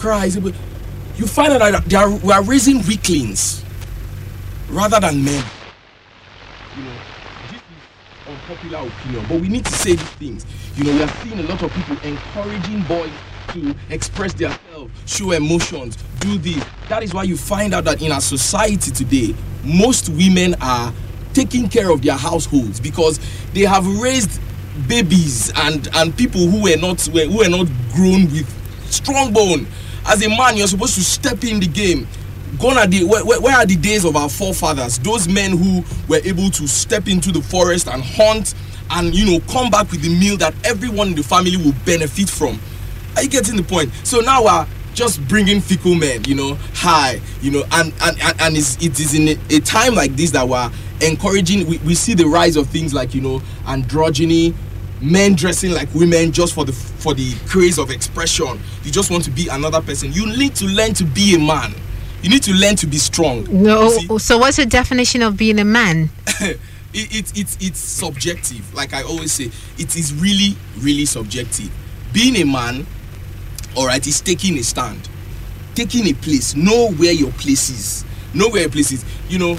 cries. You find out that they are, we are raising weaklings rather than men. You know, this is unpopular opinion, but we need to say these things. You know, we are seeing a lot of people encouraging boys to express themselves, show emotions, do this. That is why you find out that in our society today, most women are taking care of their households because they have raised babies and and people who were not who were not grown with strong bone. As a man, you're supposed to step in the game. Gone are the where, where are the days of our forefathers? Those men who were able to step into the forest and hunt and you know come back with the meal that everyone in the family will benefit from. Are you getting the point? So now we're just bringing fickle men, you know, high, you know, and and and, and it's, it is in a, a time like this that we're encouraging. We, we see the rise of things like you know androgyny, men dressing like women just for the for the craze of expression. You just want to be another person. You need to learn to be a man. You need to learn to be strong. No. Oh, oh, so what's the definition of being a man? it, it, it, it's subjective. Like I always say, it is really, really subjective. Being a man, all right, is taking a stand, taking a place. Know where your place is. Know where your place is. You know,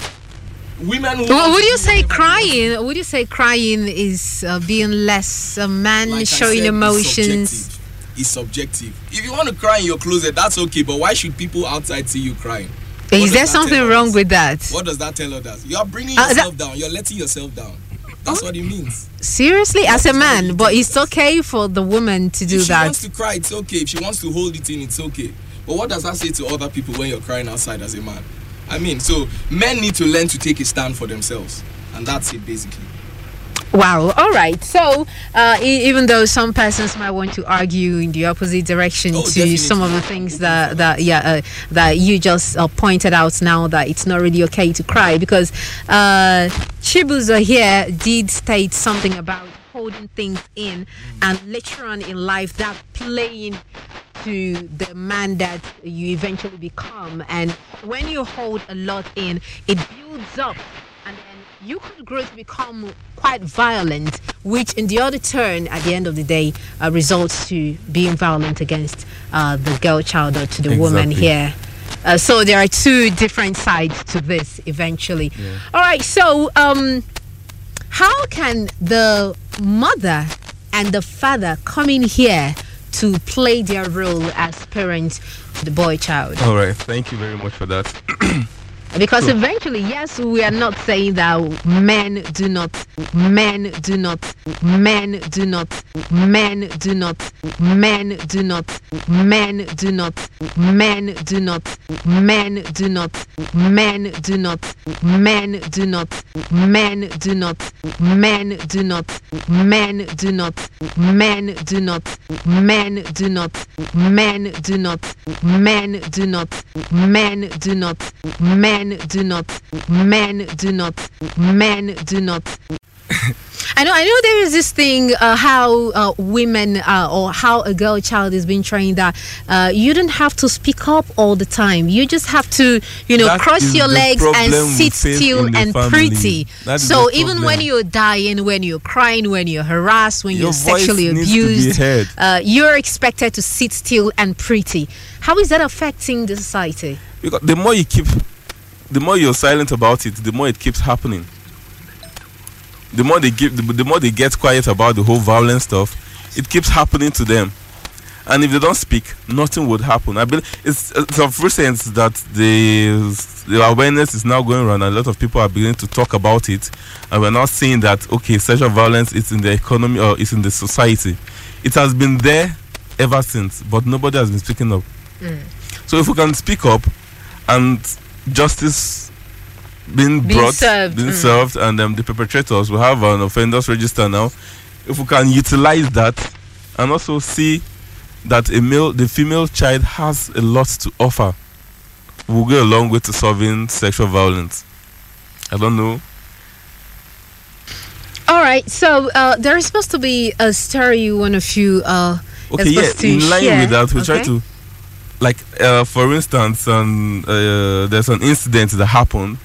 women well, would you say crying? Would you say crying is uh, being less a man like showing said, emotions? it's subjective. it's subjective. If you want to cry in your closet that's okay but why should people outside see you crying? What is there something wrong us? with that? What does that tell us you are bringing Uh, yourself down. You're letting yourself down. That's what it means. Seriously? As a man but it's okay for the woman to do that. if she that. wants to cry it's okay. If she wants to hold it in it's okay. But what does that say to other people when you're crying outside as a man i mean so men need to learn to take a stand for themselves and that's it basically Wow. All right. So, uh, e- even though some persons might want to argue in the opposite direction Oh, to some of the things that that yeah uh, that you just uh, pointed out now that it's not really okay to cry because uh, Chibuzo here did state something about holding things in and later on in life that playing to the man that you eventually become and when you hold a lot in it builds up and then you could grow to become quite violent, which in the other turn, at the end of the day, uh, results to being violent against uh, the girl child or to the woman here. Uh, so there are two different sides to this eventually. All right, so um, how can the mother and the father come in here to play their role as parents to the boy child? All right, thank you very much for that. Because eventually, yes, we are not saying that men do not, men do not, men do not, men do not, men do not, men do not, men do not, men do not, men do not, men do not, men do not, men do not, men do not, men do not, men do not, men do not, men do not, men do not, men do not, men do not, men do not. I know, I know. There is this thing uh, how uh, women uh, or how a girl child is being trained that uh, you don't have to speak up all the time. You just have to, you know, That cross your legs and sit still and family. pretty. That is So even when you're dying, when you're crying, when you're harassed, when Your you're sexually needs to be abused, uh, you're expected to sit still and pretty. How is that affecting the society? Because the more you keep, the more you're silent about it, the more it keeps happening. The more they give, the, the more they get quiet about the whole violent stuff, it keeps happening to them. And if they don't speak, nothing would happen. I believe it's, uh, it's of recent that the, the awareness is now going around, and a lot of people are beginning to talk about it. And we're now seeing that okay, sexual violence is in the economy or is in the society. It has been there ever since, but nobody has been speaking up. Mm. So if we can speak up and justice being, Being brought, served, being mm. served, and um, the perpetrators will have an offenders register now. If we can utilize that and also see that a male, the female child has a lot to offer, we'll go a long way to solving sexual violence. I don't know. All right, so uh, there is supposed to be a story you want a few. Uh, Okay, yeah. In line share, with that, we try okay? to, like, uh, for instance, um, uh, there's an incident that happened.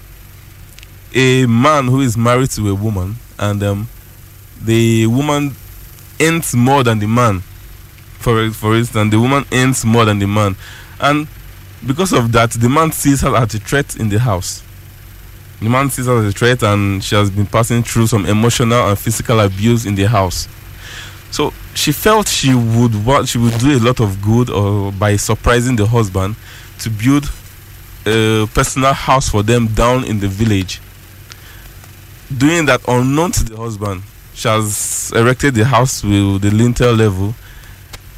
A man who is married to a woman, and um, the woman earns more than the man. For for instance, the woman earns more than the man, and because of that, the man sees her as a threat in the house. The man sees her as a threat, and she has been passing through some emotional and physical abuse in the house. So she felt she would want, she would do a lot of good, or by surprising the husband, to build a personal house for them down in the village. Doing that unknown to the husband, she has erected the house with the lintel level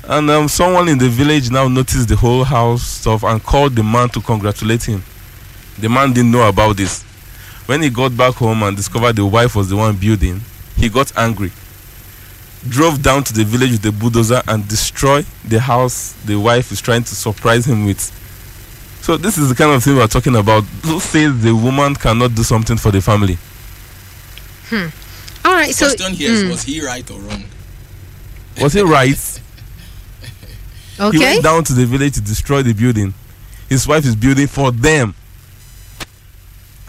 and um, someone in the village now noticed the whole house stuff and called the man to congratulate him. The man didn't know about this. When he got back home and discovered the wife was the one building, he got angry. Drove down to the village with the bulldozer and destroy the house the wife is trying to surprise him with. So this is the kind of thing we're talking about. Who says the woman cannot do something for the family? Hmm. All right. So Question here is, mm, was he right or wrong? Was he right? okay. He went down to the village to destroy the building. His wife is building for them.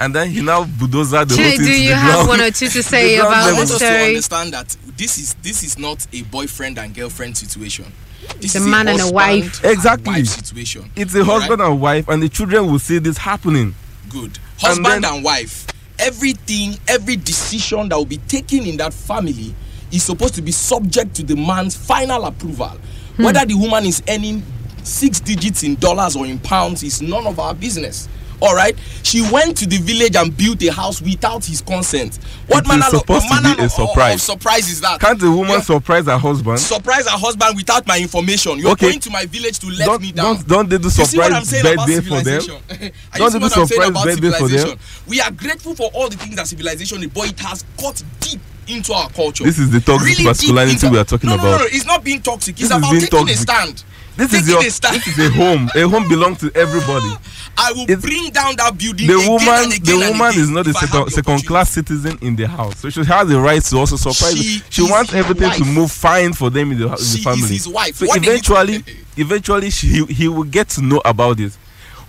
And then he now bulldozer the whole thing do you have ground. one or two to say ground about I level. the want us to understand that this is this is not a boyfriend and girlfriend situation. This a is man and a husband wife. and Exactly. wife situation. It's a Alright? husband and wife, and the children will see this happening. Good. Husband then- and wife. Everything, every decision that will be taken in that family is supposed to be subject to the man's final approval. Hmm. Whether the woman is earning six digits in dollars or in pounds is none of our business. All right. She went to the village and built a house without his consent. What It is manner, of, supposed to manner be a surprise. Of, surprise is that? Can't a woman Yeah. surprise her husband? surprise her husband without my information. You're Okay. going to my village to let Don't, me down. don't, don't they do You see what I'm surprise birthday for them? Don't they do surprise birthday for them? We are grateful for all the things that civilization is, but it has got deep into our culture. This is the toxic deep masculinity we are talking no, no, about. No, no, it's not being toxic. It's This about taking a stand. This is your a this is a home. A home belongs to everybody. I will It's- bring down that building. The again woman, and the again and woman is not a if I have second second class citizen in the house, so she has the right to also surprise. She She, wants everything to move fine for them in the, in the She is family. his wife. So What eventually, eventually, she, he, he will get to know about this.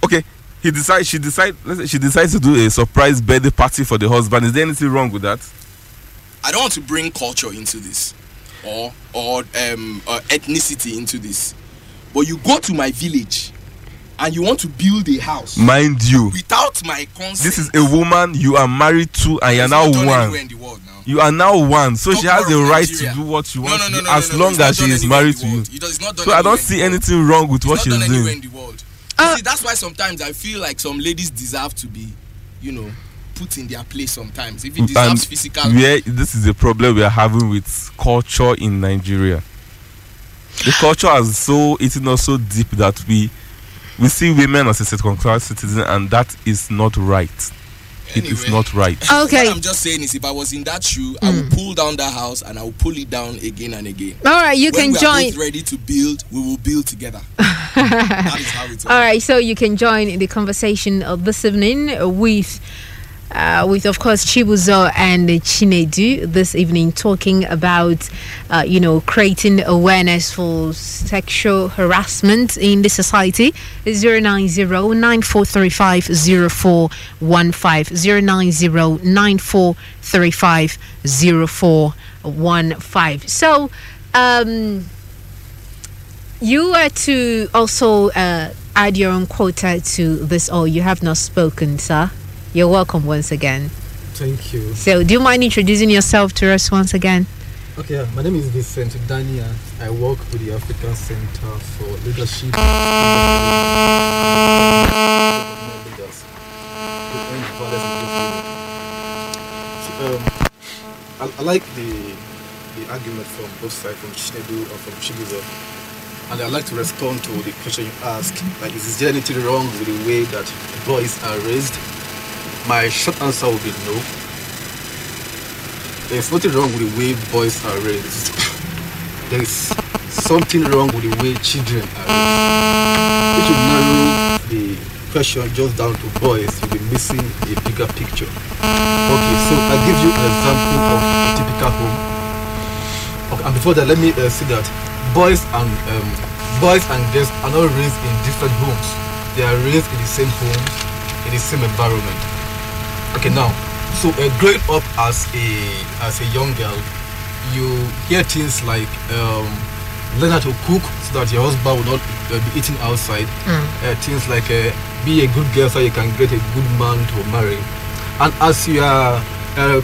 Okay, he decides. She decides. She decides to do a surprise birthday party for the husband. Is there anything wrong with that? I don't want to bring culture into this or or um or ethnicity into this. But you go to my village and you want to build a house Mind you, without my consent. this is a woman you are married to, and you are now one. in the world now. You are now one, so Talk she has the right Nigeria. to do what she wants no, no, no, as long it's as she is married to you. does- it's not done So I don't see anything wrong with what she's not done anywhere doing. in the world. See, that's why sometimes I feel like some ladies deserve to be, you know, put in their place sometimes. If it deserves physical where this is a problem we are having with culture in Nigeria. The culture has so eaten us so deep that we we see women as a second class citizen, and that is not right. It is not right. Okay. What I'm just saying is, if I was in that shoe, I will hmm. pull down that house and I will pull it down again and again. All right. You when can we are join. both ready to build, we will build together. that is how it's. All right, so you can join the conversation of this evening with, uh, with of course Chibuzo and Chinedu this evening, talking about, uh, you know, creating awareness for sexual harassment in the society. Zero nine zero nine four three five zero four one five zero nine zero nine four three five zero four one five. So. Um, you are to also uh, add your own quota to this, or you have not spoken, sir. You're welcome once again. Thank you. So, do you mind introducing yourself to us once again? Okay, my name is Vincent Dania. I work with the African Center for Leadership. Leaders to end violence against women. So, um, I, I like the the argument from both sides, from Chinedu and from Chibuzo. And I'd like to respond to the question you asked. Like, is there anything wrong with the way that boys are raised? My short answer would be no. There's nothing wrong with the way boys are raised. There is something wrong with the way children are raised. If you narrow the question just down to boys, you'll be missing a bigger picture. Okay, so I'll give you an example of a typical home. Okay, and before that, let me uh, say that boys and um, boys and girls are not raised in different homes. They are raised in the same homes, in the same environment. Okay, now, so uh, growing up as a as a young girl, you hear things like um, learn how to cook so that your husband will not uh, be eating outside. Uh, things like uh, be a good girl so you can get a good man to marry. And as you are uh,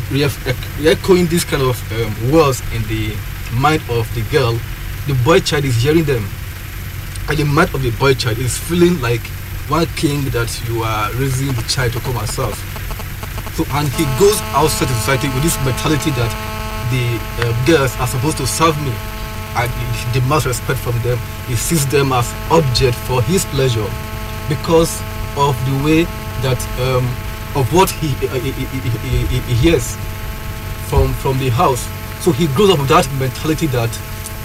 echoing this kind of um, words in the mind of the girl, the boy child is hearing them. And the mind of the boy child is feeling like one king that you are raising the child to come and serve. And he goes outside the society with this mentality that the uh, girls are supposed to serve me and he demands respect from them. He sees them as object for his pleasure because of the way that um, of what he, uh, he, he, he hears from from the house. So he grows up with that mentality that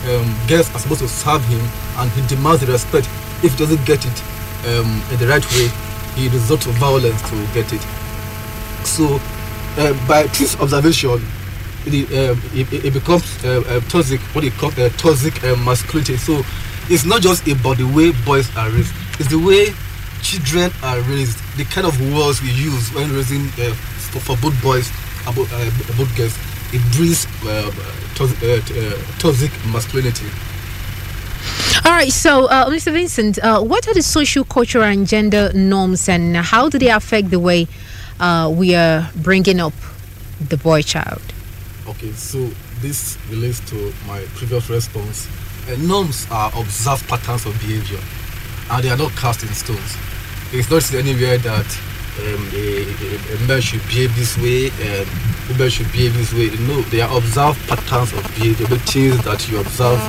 um, girls are supposed to serve him and he demands the respect. If he doesn't get it um, in the right way, he resorts to violence to get it. So, uh, by this observation, the, um, it, it- it becomes uh, uh, toxic, what they call uh, toxic uh, masculinity. So, it's not just about the way boys are raised, it's the way children are raised, the kind of words we use when raising uh, for, for both boys and both, uh, both girls. It t- uh, toxic masculinity. All right, so uh, Mr. Vincent, uh, what are the social, cultural, and gender norms, and how do they affect the way uh, we are bringing up the boy child? Okay, so this relates to my previous response. Uh, norms are observed patterns of behavior, and they are not cast in stones. It's not anywhere that um, a, a, a man should behave this way, um, women should behave this way. No, they are observed patterns of behavior, the things that you observe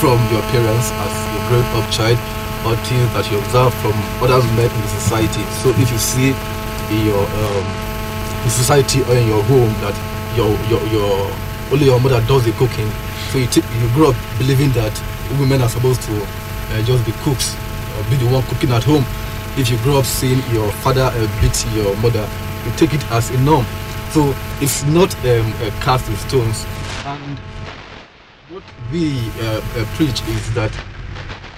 from your parents as a grown-up child, or things that you observe from other men in society. So if you see in your um, in society or in your home that your your your only your mother does the cooking. So you take you grow up believing that women are supposed to uh, just be cooks or be the one cooking at home. If you grow up seeing your father uh, beat your mother you take it as a norm. So it's not um, uh, cast in stones. And what we uh, uh, preach is that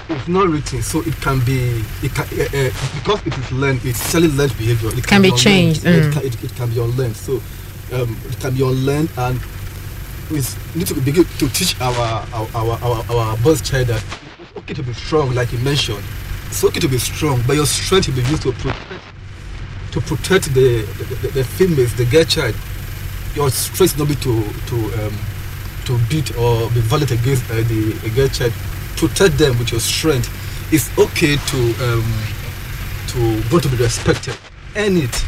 it's not written, so it can be it can uh, uh, because it is learned. It's selling learned behavior. It Can be unlearned. changed, Yeah, It, mm. can, it, it can be unlearned. So um, it can be unlearned, and we need to begin to teach our our our our, our boys child that it's okay to be strong, like you mentioned. It's okay to be strong, but your strength will be used to protect to protect the the, the, the females, the girl child. Your strength not be to to um, to beat or be violent against uh, the, the girl child. Protect them with your strength. It's okay to um, to want to be respected. Earn it.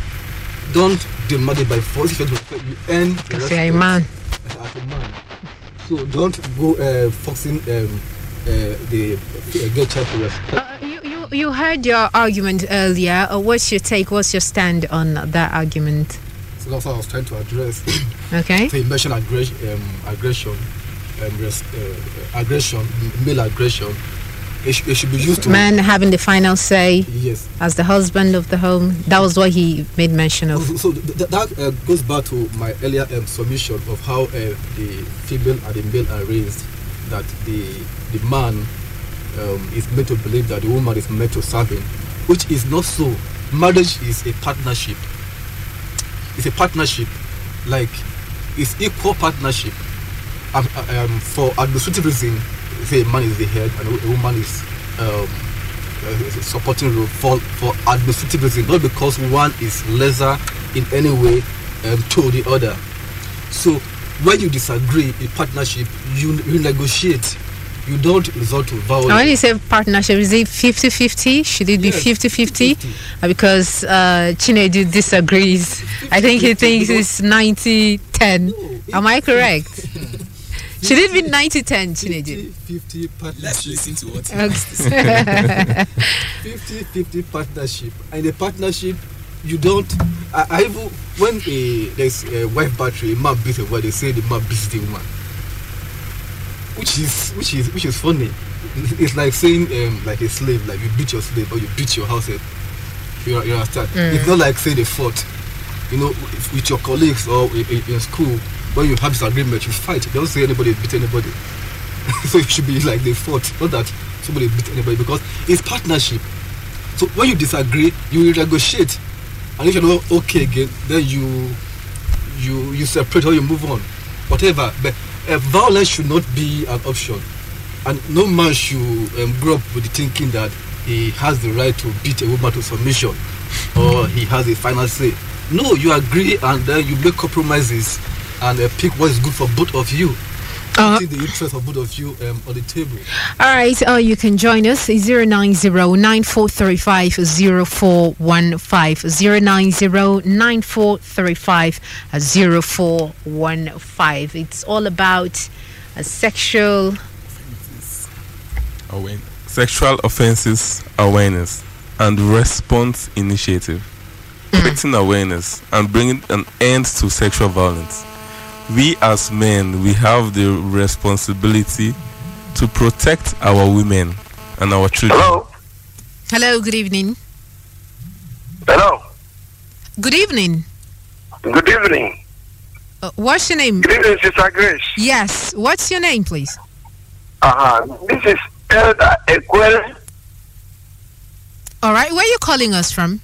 Don't demand it by force. If you want to respect, you earn the you're a respect man. as a man. So don't go uh, forcing um, uh, the uh, girl child to respect. Uh, you, you, you heard your argument earlier. Uh, what's your take? What's your stand on that argument? So that's what I was trying to address. Okay. So you mentioned aggression, um, aggression, um, res- uh, aggression, male aggression. It, sh- it should be used to. Man having the final say Yes. as the husband of the home. That was what he made mention So, of. so th- th- that uh, goes back to my earlier um, submission of how uh, the female and the male are raised. That the the man um, is meant to believe that the woman is meant to serve him, which is not so. Marriage is a partnership. It's a partnership, like it's equal partnership. Um, uh, for administrative reason, say a man is the head and a woman is um, uh, supporting role for for administrative reason, not because one is lesser in any way um, to the other. So when you disagree in partnership, you you negotiate. You don't resort to violence. Now, when you say partnership, is it 50 50? Should it be Yes, 50 50? 50. Because uh, Chinedu disagrees. I think he 50-50 thinks it's 90 10. No, Am I correct? Should it be 90 10, Chinedu? 50 Let's partnership. listen to what. Okay. 50 50 partnership. And the partnership, you don't. I, I even, when a, there's a wife battery, a man beats a wife, they say the man beats the woman. Which is which is which is funny. It's like saying um, like a slave, like you beat your slave or you beat your house. You, you understand? It's not like saying they fought. You know, with your colleagues or i- i- in school, when you have disagreement, you fight. Don't say anybody beat anybody. so it should be like they fought, not that somebody beat anybody because it's partnership. So when you disagree, you negotiate, and if you're not okay again, then you you you separate or you move on, whatever. But uh, violence should not be an option. and no man should um, grow up with the thinking that he has the right to beat a woman to submission or he has a final say. No, you agree and then you make compromises and uh, pick what is good for both of you. Uh, Putting the interest of both of you um, on the table. All right, uh, you can join us 090-9435-0415 090-9435-0415 It's all about uh, sexual Awareness. Sexual offences awareness and response initiative. Creating awareness and bringing an end to sexual violence. We as men, we have the responsibility to protect our women and our children. Hello? Hello, good evening. Hello? Good evening. Good evening. Uh, what's your name? Good evening, Sister Grace. Yes, what's your name, please? Uh-huh. This is Elder Ekwel. All right, where are you calling us from?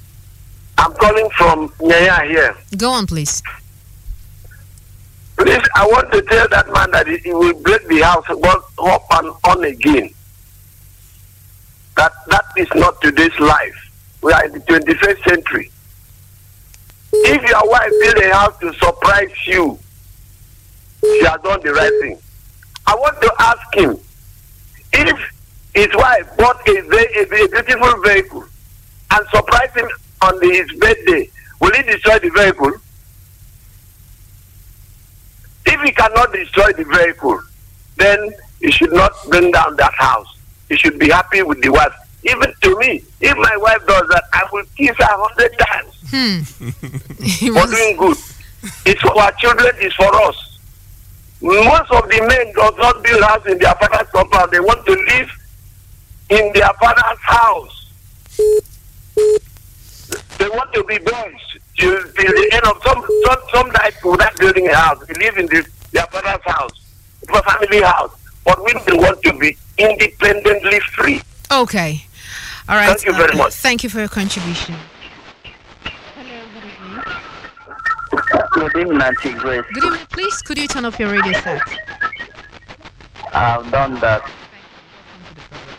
I'm calling from Nyanya here. Go on, please. Please, I want to tell that man that he, will break the house up and on again. That that is not today's life. We are in the 21st century. If your wife build a house to surprise you, she has done the right thing. I want to ask him if his wife bought a, a, a beautiful vehicle and surprised him on his birthday, will he destroy the vehicle? If he cannot destroy the vehicle, then he should not bring down that house. He should be happy with the wife. Even to me, if my wife does that, I will kiss her a hundred times Hmm. He for doing good. It's for our children, it's for us. Most of the men does not build house in their father's compound. They want to live in their father's house. They want to be boys till, till the end of some some some die without building a house. They live in the, their father's house, It a family house. But women want to be independently free. Okay. All right. Thank you very uh, much. Thank you for your contribution. Hello, good evening, Auntie Grace. Good evening. Please, could you turn off your radio set? I've done that. Christine Eba Chibuzo.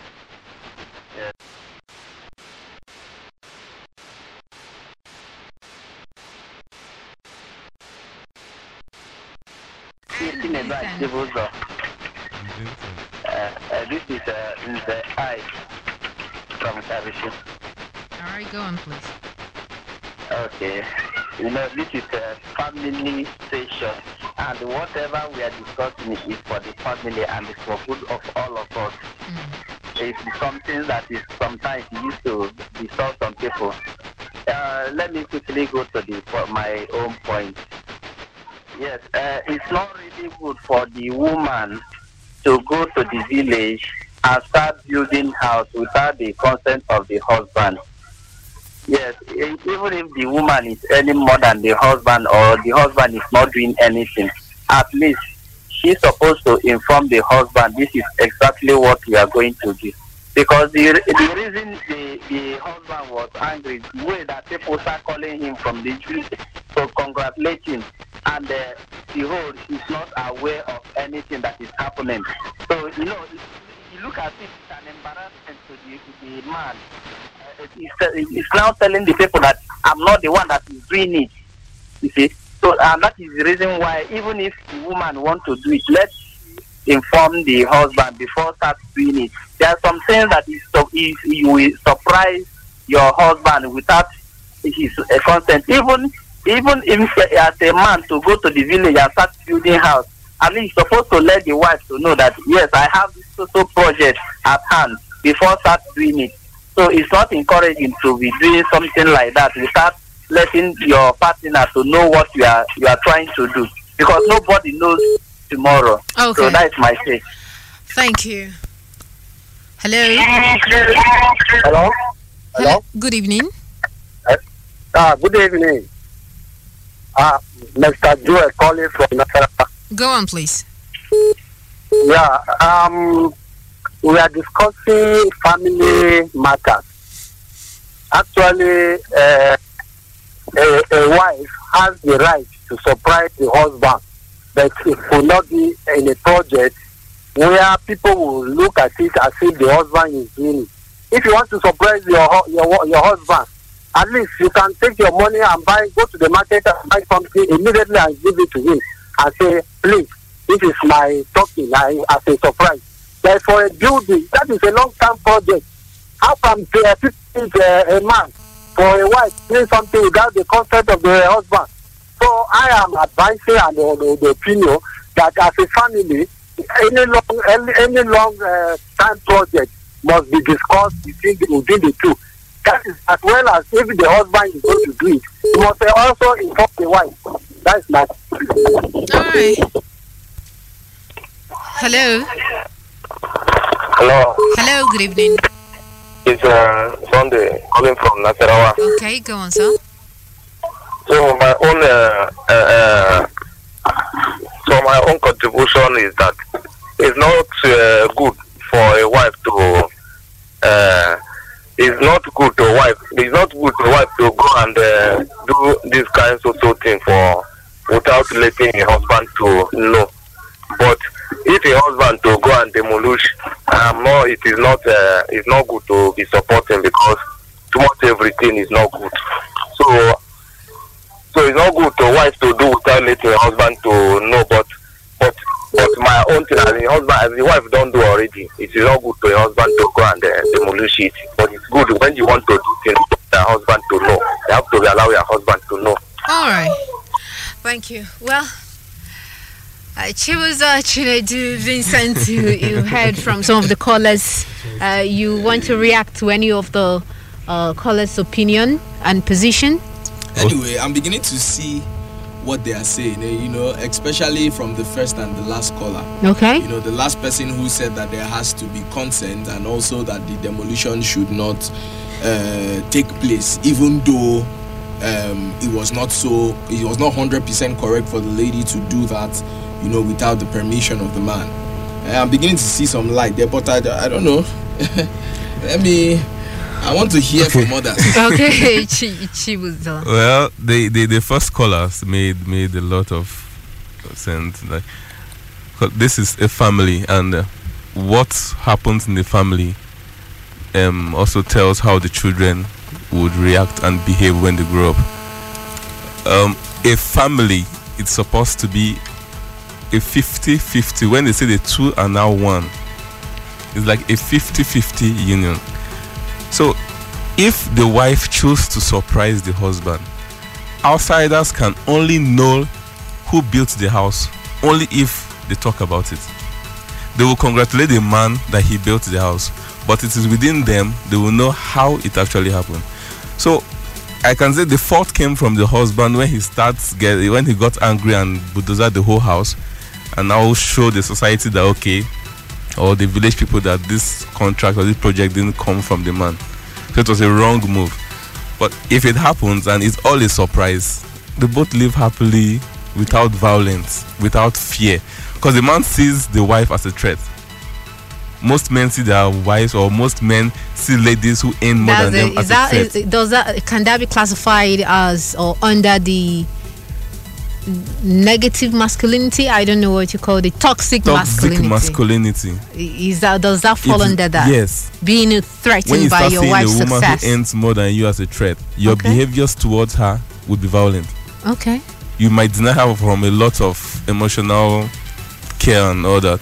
Uh, uh, this is uh, the I from Kabishi. All right, go on, please. Okay. You know, this is a family station, and whatever we are discussing is for the family and it's for good of all of us. It's something that is sometimes used to disturb some people. Uh, let me quickly go to the for my own point. Yes, uh, it's not really good for the woman to go to the village and start building house without the consent of the husband. Yes, even if the woman is earning more than the husband or the husband is not doing anything, at least she's supposed to inform the husband this is exactly what we are going to do. Because the, the reason the, the husband was angry, the way that people start calling him from the street to congratulate him, and uh, the whole is not aware of anything that is happening. So, you know, you look at it, it's an embarrassment to the, the man. Uh, it's now telling the people that I'm not the one that is doing it. You see, so and that is the reason why even if the woman want to do it, let's inform the husband before start doing it. There are some things that is is you will surprise your husband without his uh, consent. Even even if as a man to go to the village and start building house, at least you're supposed to let the wife to know that yes, I have this social project at hand before start doing it. So it's not encouraging to be doing something like that without letting your partner to know what you are you are trying to do because nobody knows tomorrow. Okay. So that's my say. Thank you. Hello. Hello? Hello. Good evening. Ah, good evening. Ah, Mr. Joe calling from Nasarawa. Go on, please. Yeah, um, we are discussing family matters. Actually, uh, a, a wife has the right to surprise the husband, but it will not be in a project where people will look at it as if the husband is doing it. If you want to surprise your your your husband, at least you can take your money and buy go to the market and buy something immediately and give it to him and say please this is my token I, as a surprise. Like for a building that is a long term project. How people uh, a man for a wife doing something without the consent of the husband? So I am advising and uh, the, the opinion that as a family, any long any, any long uh, time project must be discussed between the, within the two. That is as well as if the husband is going to do it, he must also inform the wife. That is my. All right. Hello. Hello, Hello. Good evening. it's uh, Sunday calling from Nasarawa. Okay, go on, sir. So my own, uh, uh, so my own contribution is that it's not uh, good for a wife to, uh, it's not good to wife, it's not good to wife to go and uh, do this kind of social thing for without letting a husband to know. But if a husband to go and demolish, um, no, it is not, uh, it's not good to be supporting because too much everything is not good. So so it's not good to wife to do without letting her husband to know but but but my own thing as the husband as the wife don do already it is not good to your husband to go and uh, demolish it but it's good when you want to do things your husband to know you have to allow your husband to know. All right. Thank you. Well, uh, Chibuzo Chinedu Vincent, you, you heard from some of the callers. Uh, you want to react to any of the uh, callers' opinion and position? Anyway, I'm beginning to see what they are saying, eh, you know, especially from the first and the last caller. Okay. You know, the last person who said that there has to be consent and also that the demolition should not uh, take place, even though um, it was not so, it was not 100% correct for the lady to do that, you know, without the permission of the man. Eh, I'm beginning to see some light there, but I, I don't know. Let me, I want to hear from others. Okay, Chi- Chibuzo. Well, the, the, the first callers made made a lot of sense. Like, 'cause this is a family, and uh, what happens in the family um, also tells how the children would react and behave when they grow up. Um, a family, it's supposed to be a 50 50. When they say the two are now one, it's like a 50 50 union. So, if the wife chooses to surprise the husband, outsiders can only know who built the house only if they talk about it. They will congratulate the man that he built the house, but it is within them they will know how it actually happened. So I can say the fault came from the husband when he starts when he got angry and bulldozed the whole house, and now show the society that okay, or the village people that this contract or this project didn't come from the man. So it was a wrong move. But if it happens and it's all a surprise, they both live happily without violence, without fear. Because the man sees the wife as a threat. Most men see their wives, or most men see ladies who earn more That's than them it. as that, a threat. is, does that can that be classified as or under the negative masculinity? I don't know what you call it. Toxic, Toxic masculinity. masculinity. Is that does that fall under that? Yes. Being threatened When threatened you by start your seeing a woman success. who earns more than you as a threat, your Okay. behaviors towards her would be violent. okay. you might deny her from a lot of emotional care and all that.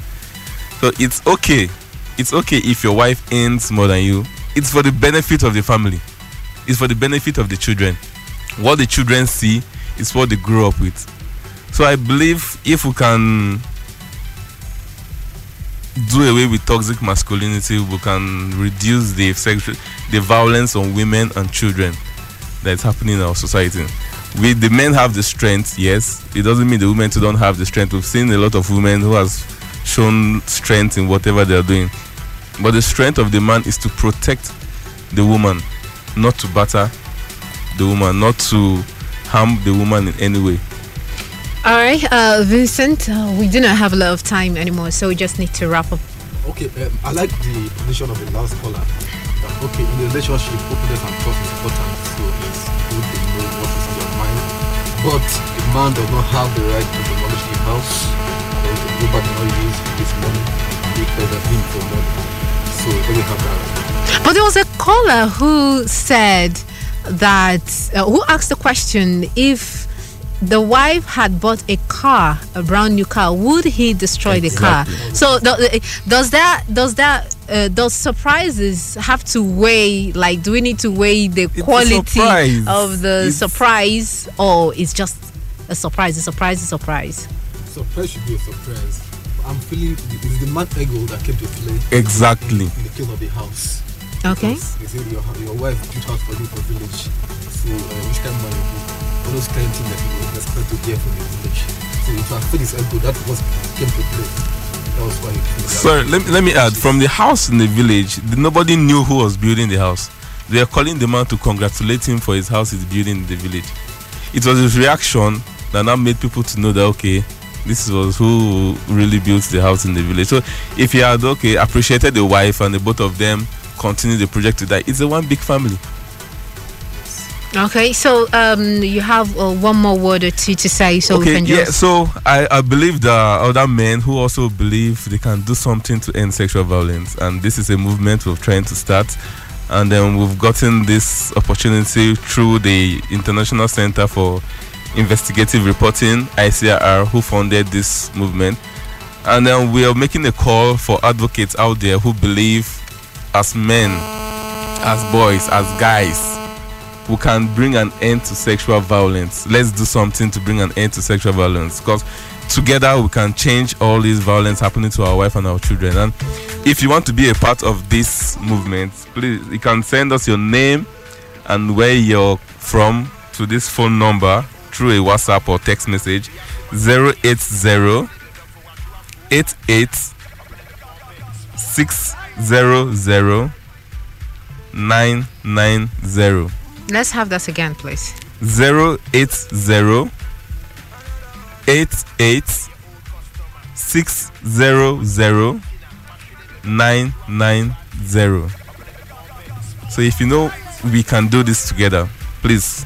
So it's okay. It's okay if your wife earns more than you. It's for the benefit of the family. It's for the benefit of the children. What the children see is what they grew up with. So I believe if we can do away with toxic masculinity, we can reduce the sexual, the violence on women and children that's happening in our society. We the men have the strength yes. It doesn't mean the women too don't have the strength. We've seen a lot of women who has shown strength in whatever they're doing. But the strength of the man is to protect the woman not to batter the woman not to harm the woman in any way All right, uh, Vincent. Uh, we do not have a lot of time anymore, so we just need to wrap up. Okay, um, I like the position of the last caller. That, okay, in the relationship, openness and trust is important. So it's good to know what is in your mind. But the man does not have the right to demolish the house. Or the nobody not use this money pay further him for money. So let me have that. But there was a caller who said that, uh, who asked the question if the wife had bought a car, a brand new car, would he destroy the car? So th- does that does that uh, does surprises have to weigh? Like, do we need to weigh the a quality of the It's- surprise, or it's just a surprise? A surprise, a surprise. Surprise should be a surprise. I'm feeling it is the mad ego that kept it play Exactly. in the case of the house. Okay. Because They say your, your wife built house for you for village. So uh, which kind of money you all those kind of things that you would expect to get from the village. So if I feel his ego, that was came to play. That was why it. Sorry, let, me- let me add. From the house in the village, the- nobody knew who was building the house. They are calling the man to congratulate him for his house he's building in the village. It was his reaction that now made people to know that okay, this was who really built the house in the village. So if he had okay appreciated the wife and the both of them continue the project to that, it's a one big family. Okay. So um, you have uh, one more word or two to say, so we okay, can yeah. just. So I, I believe there are other men who also believe they can do something to end sexual violence, and this is a movement we're trying to start. And then we've gotten this opportunity through the International Center for Investigative Reporting (ICIR), who funded this movement. And then we are making a call for advocates out there who believe, as men, as boys, as guys, we can bring an end to sexual violence. Let's do something to bring an end to sexual violence because together we can change all this violence happening to our wife and our children. And if you want to be a part of this movement, please you can send us your name and where you're from to this phone number through a WhatsApp or text message 080 88 600 990 Let's have that again, please. 080 88 600 990. So if you know we can do this together, please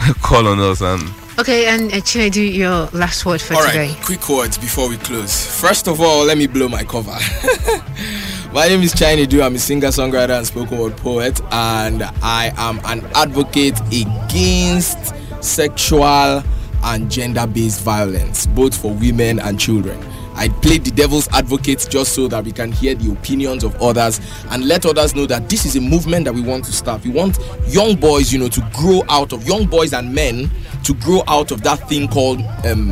call on us and Okay, and uh, Chinedu, your last word for All today. right, quick words before we close. First of all, let me blow my cover. my name is Chinedu. I'm a singer, songwriter, and spoken word poet, and I am an advocate against sexual and gender-based violence, both for women and children. I play the devil's advocate just so that we can hear the opinions of others and let others know that this is a movement that we want to start. We want young boys, you know, to grow out of young boys and men to grow out of that thing called um,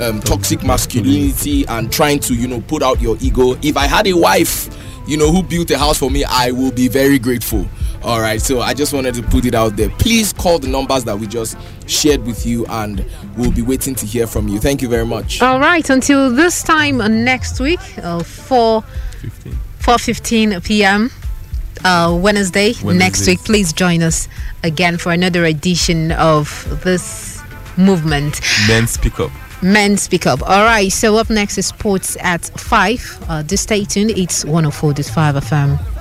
um, toxic masculinity and trying to, you know, put out your ego. If I had a wife, you know, who built a house for me, I will be very grateful. All right, so I just wanted to put it out there. Please call the numbers that we just shared with you, and we'll be waiting to hear from you. Thank you very much. All right, until this time uh, next week, uh, 4 15. 4:15 p.m. Uh, Wednesday, next week. Please join us again for another edition of this movement. Men speak up. Men Speak Up. All right, so up next is sports at 5. Uh, just stay tuned. It's 104.5 FM.